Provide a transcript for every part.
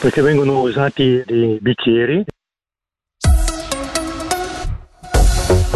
perché vengono usati dei bicchieri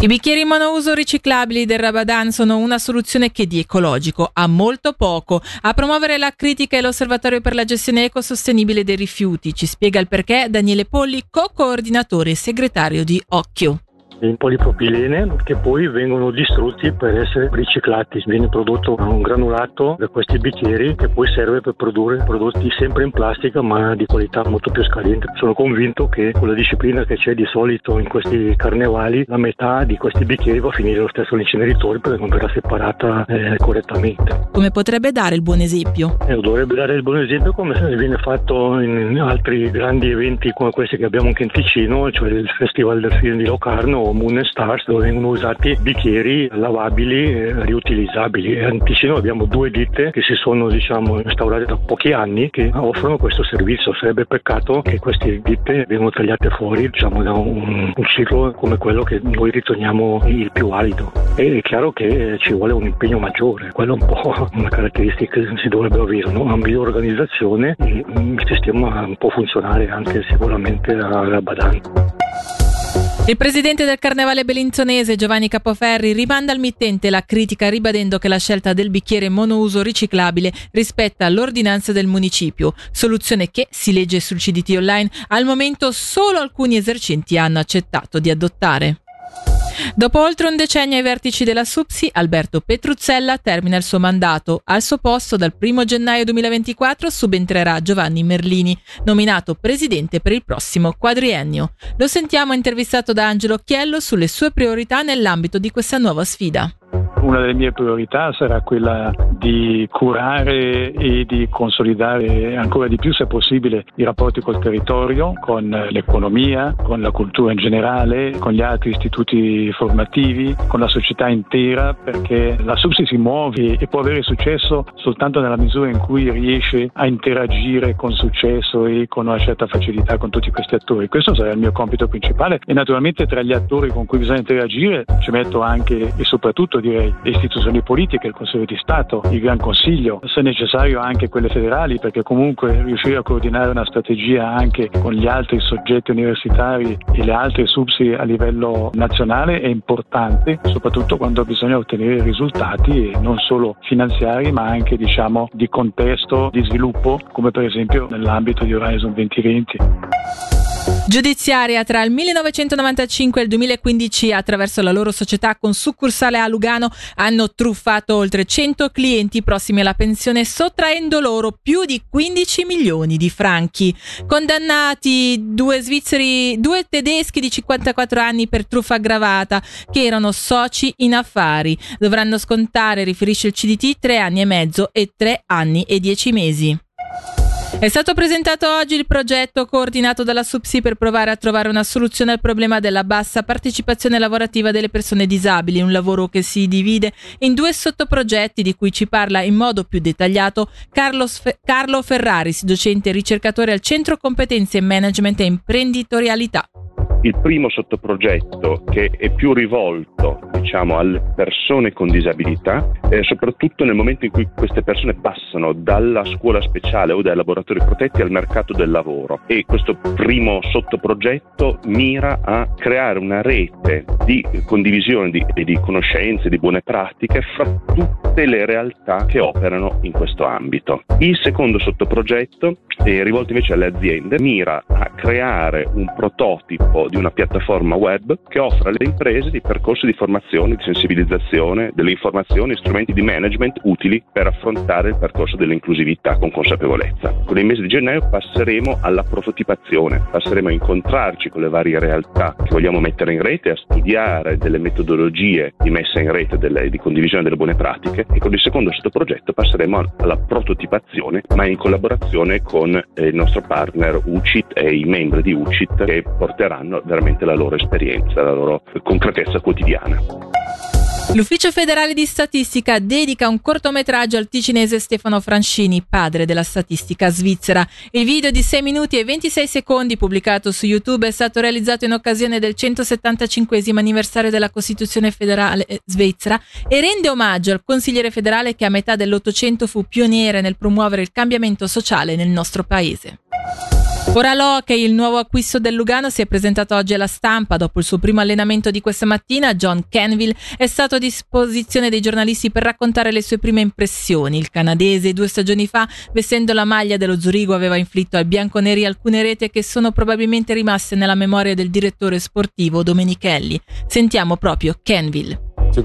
I bicchieri monouso riciclabili del Rabadan sono una soluzione che di ecologico ha molto poco. A promuovere la critica è l'Osservatorio per la gestione ecosostenibile dei rifiuti. Ci spiega il perché Daniele Polli, co-coordinatore e segretario di Occhio in polipropilene che poi vengono distrutti per essere riciclati. Viene prodotto un granulato da questi bicchieri che poi serve per produrre prodotti sempre in plastica ma di qualità molto più scadente. Sono convinto che con la disciplina che c'è di solito in questi carnevali la metà di questi bicchieri va a finire lo stesso all'inceneritore perché non verrà separata eh, correttamente. Come potrebbe dare il buon esempio? Eh, dovrebbe dare il buon esempio come viene fatto in altri grandi eventi come questi che abbiamo anche in Ticino, cioè il Festival del Film di Locarno Moon Stars dove vengono usati bicchieri lavabili e riutilizzabili. A Ticino abbiamo due ditte che si sono diciamo, instaurate da pochi anni che offrono questo servizio. Sarebbe peccato che queste ditte vengano tagliate fuori diciamo, da un, un ciclo come quello che noi riteniamo il più valido. E è chiaro che ci vuole un impegno maggiore, quello è un po' una caratteristica che si dovrebbe avere, no? una migliore organizzazione e il sistema può funzionare anche sicuramente alla badante. Il presidente del Carnevale Bellinzonese Giovanni Capoferri rimanda al mittente la critica ribadendo che la scelta del bicchiere monouso riciclabile rispetta l'ordinanza del municipio, soluzione che, si legge sul CDT online, al momento solo alcuni esercenti hanno accettato di adottare. Dopo oltre un decennio ai vertici della SUPSI, Alberto Petruzzella termina il suo mandato. Al suo posto, dal 1 gennaio 2024, subentrerà Giovanni Merlini, nominato presidente per il prossimo quadriennio. Lo sentiamo intervistato da Angelo Chiello sulle sue priorità nell'ambito di questa nuova sfida una delle mie priorità sarà quella di curare e di consolidare ancora di più, se possibile, i rapporti col territorio, con l'economia, con la cultura in generale, con gli altri istituti formativi, con la società intera, perché la SUPSI si muove e può avere successo soltanto nella misura in cui riesce a interagire con successo e con una certa facilità con tutti questi attori. Questo sarà il mio compito principale e naturalmente tra gli attori con cui bisogna interagire ci metto anche e soprattutto direi le istituzioni politiche, il Consiglio di Stato, il Gran Consiglio, se necessario anche quelle federali, perché comunque riuscire a coordinare una strategia anche con gli altri soggetti universitari e le altre subsi a livello nazionale è importante, soprattutto quando bisogna ottenere risultati non solo finanziari ma anche diciamo di contesto, di sviluppo, come per esempio nell'ambito di Horizon 2020. Giudiziaria tra il 1995 e il 2015 attraverso la loro società con succursale a Lugano hanno truffato oltre 100 clienti prossimi alla pensione sottraendo loro più di 15 milioni di franchi. Condannati due svizzeri, due tedeschi di 54 anni per truffa aggravata che erano soci in affari. Dovranno scontare, riferisce il CDT, tre anni e mezzo e tre anni e dieci mesi. È stato presentato oggi il progetto coordinato dalla SUPSI per provare a trovare una soluzione al problema della bassa partecipazione lavorativa delle persone disabili, un lavoro che si divide in due sottoprogetti di cui ci parla in modo più dettagliato Fe- Carlo Ferraris, docente e ricercatore al Centro Competenze Management e Imprenditorialità il primo sottoprogetto che è più rivolto diciamo, alle persone con disabilità, eh, soprattutto nel momento in cui queste persone passano dalla scuola speciale o dai laboratori protetti al mercato del lavoro. E questo primo sottoprogetto mira a creare una rete di condivisione di, di conoscenze, di buone pratiche fra tutte le realtà che operano in questo ambito. Il secondo sottoprogetto, eh, rivolto invece alle aziende, mira a creare un prototipo di una piattaforma web che offre alle imprese dei percorsi di formazione, di sensibilizzazione, delle informazioni e strumenti di management utili per affrontare il percorso dell'inclusività con consapevolezza. Con il mese di gennaio passeremo alla prototipazione, passeremo a incontrarci con le varie realtà che vogliamo mettere in rete, a studiare delle metodologie di messa in rete, delle, di condivisione delle buone pratiche e con il secondo sottoprogetto passeremo alla prototipazione ma in collaborazione con eh, il nostro partner UCIT e i membri di UCIT che porteranno veramente la loro esperienza, la loro concretezza quotidiana. L'Ufficio federale di statistica dedica un cortometraggio al ticinese Stefano Francini, padre della statistica svizzera. Il video di 6 minuti e 26 secondi pubblicato su YouTube è stato realizzato in occasione del 175 anniversario della Costituzione federale eh, svizzera e rende omaggio al consigliere federale che a metà dell'Ottocento fu pioniere nel promuovere il cambiamento sociale nel nostro paese. Ora Loche, il nuovo acquisto del Lugano, si è presentato oggi alla stampa. Dopo il suo primo allenamento di questa mattina, John Canville è stato a disposizione dei giornalisti per raccontare le sue prime impressioni. Il canadese due stagioni fa, vestendo la maglia dello Zurigo, aveva inflitto ai bianconeri alcune reti che sono probabilmente rimaste nella memoria del direttore sportivo Domenichelli. Sentiamo proprio Canville. Uh,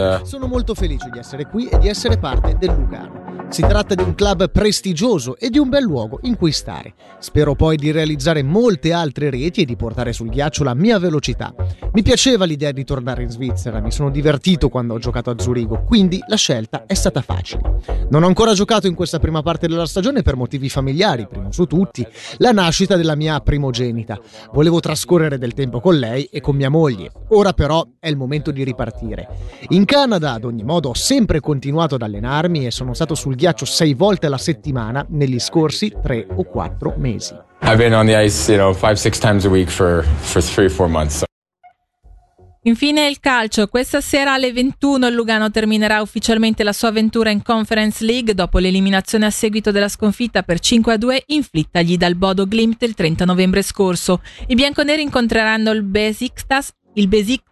uh... Sono molto felice di essere qui e di essere parte del Lugano. Si tratta di un club prestigioso e di un bel luogo in cui stare. Spero poi di realizzare molte altre reti e di portare sul ghiaccio la mia velocità. Mi piaceva l'idea di tornare in Svizzera, mi sono divertito quando ho giocato a Zurigo, quindi la scelta è stata facile. Non ho ancora giocato in questa prima parte della stagione per motivi familiari, primo su tutti, la nascita della mia primogenita. Volevo trascorrere del tempo con lei e con mia moglie. Ora però è il momento di ripartire. In Canada, ad ogni modo, ho sempre continuato ad allenarmi e sono stato sul ghiaccio sei volte alla settimana negli scorsi tre o quattro mesi. I've been on the ice, you know, five, six times a week for, for three, four months. So. Infine il calcio. Questa sera alle 21 il Lugano terminerà ufficialmente la sua avventura in Conference League dopo l'eliminazione a seguito della sconfitta per 5-2 inflittagli dal Bodo Glimt il 30 novembre scorso. I bianconeri incontreranno il Besiktas il Besic,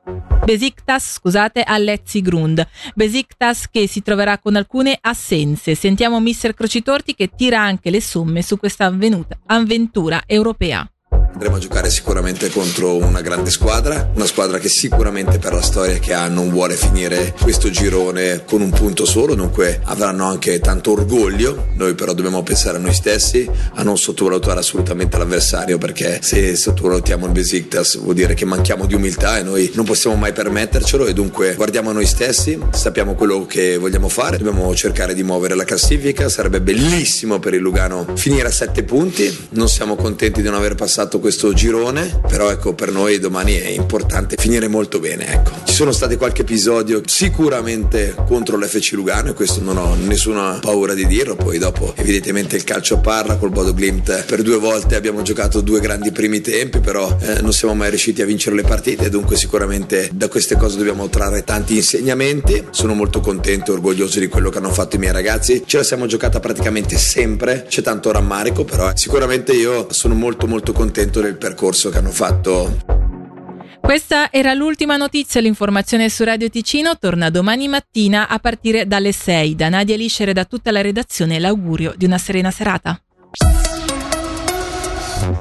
Besiktas scusate, a Letzigrund. Besiktas che si troverà con alcune assenze. Sentiamo Mister Crocitorti che tira anche le somme su questa avventura europea. Andremo a giocare sicuramente contro una grande squadra, una squadra che sicuramente per la storia che ha non vuole finire questo girone con un punto solo, dunque avranno anche tanto orgoglio. Noi però dobbiamo pensare a noi stessi, a non sottovalutare assolutamente l'avversario perché se sottovalutiamo il Besiktas vuol dire che manchiamo di umiltà e noi non possiamo mai permettercelo e dunque guardiamo a noi stessi, sappiamo quello che vogliamo fare, dobbiamo cercare di muovere la classifica, sarebbe bellissimo per il Lugano finire a sette punti, non siamo contenti di non aver passato questo girone, però ecco per noi domani è importante finire molto bene. Ecco. Ci sono stati qualche episodio sicuramente contro l'FC Lugano e questo non ho nessuna paura di dirlo, poi dopo evidentemente il calcio parla col Bodo Glimt per due volte abbiamo giocato due grandi primi tempi, però eh, non siamo mai riusciti a vincere le partite, dunque sicuramente da queste cose dobbiamo trarre tanti insegnamenti. Sono molto contento e orgoglioso di quello che hanno fatto i miei ragazzi. Ce la siamo giocata praticamente sempre, c'è tanto rammarico, però sicuramente io sono molto molto contento contento del percorso che hanno fatto. Questa era l'ultima notizia, l'informazione su Radio Ticino torna domani mattina a partire dalle 6. Da Nadia Liscere e da tutta la redazione l'augurio di una serena serata.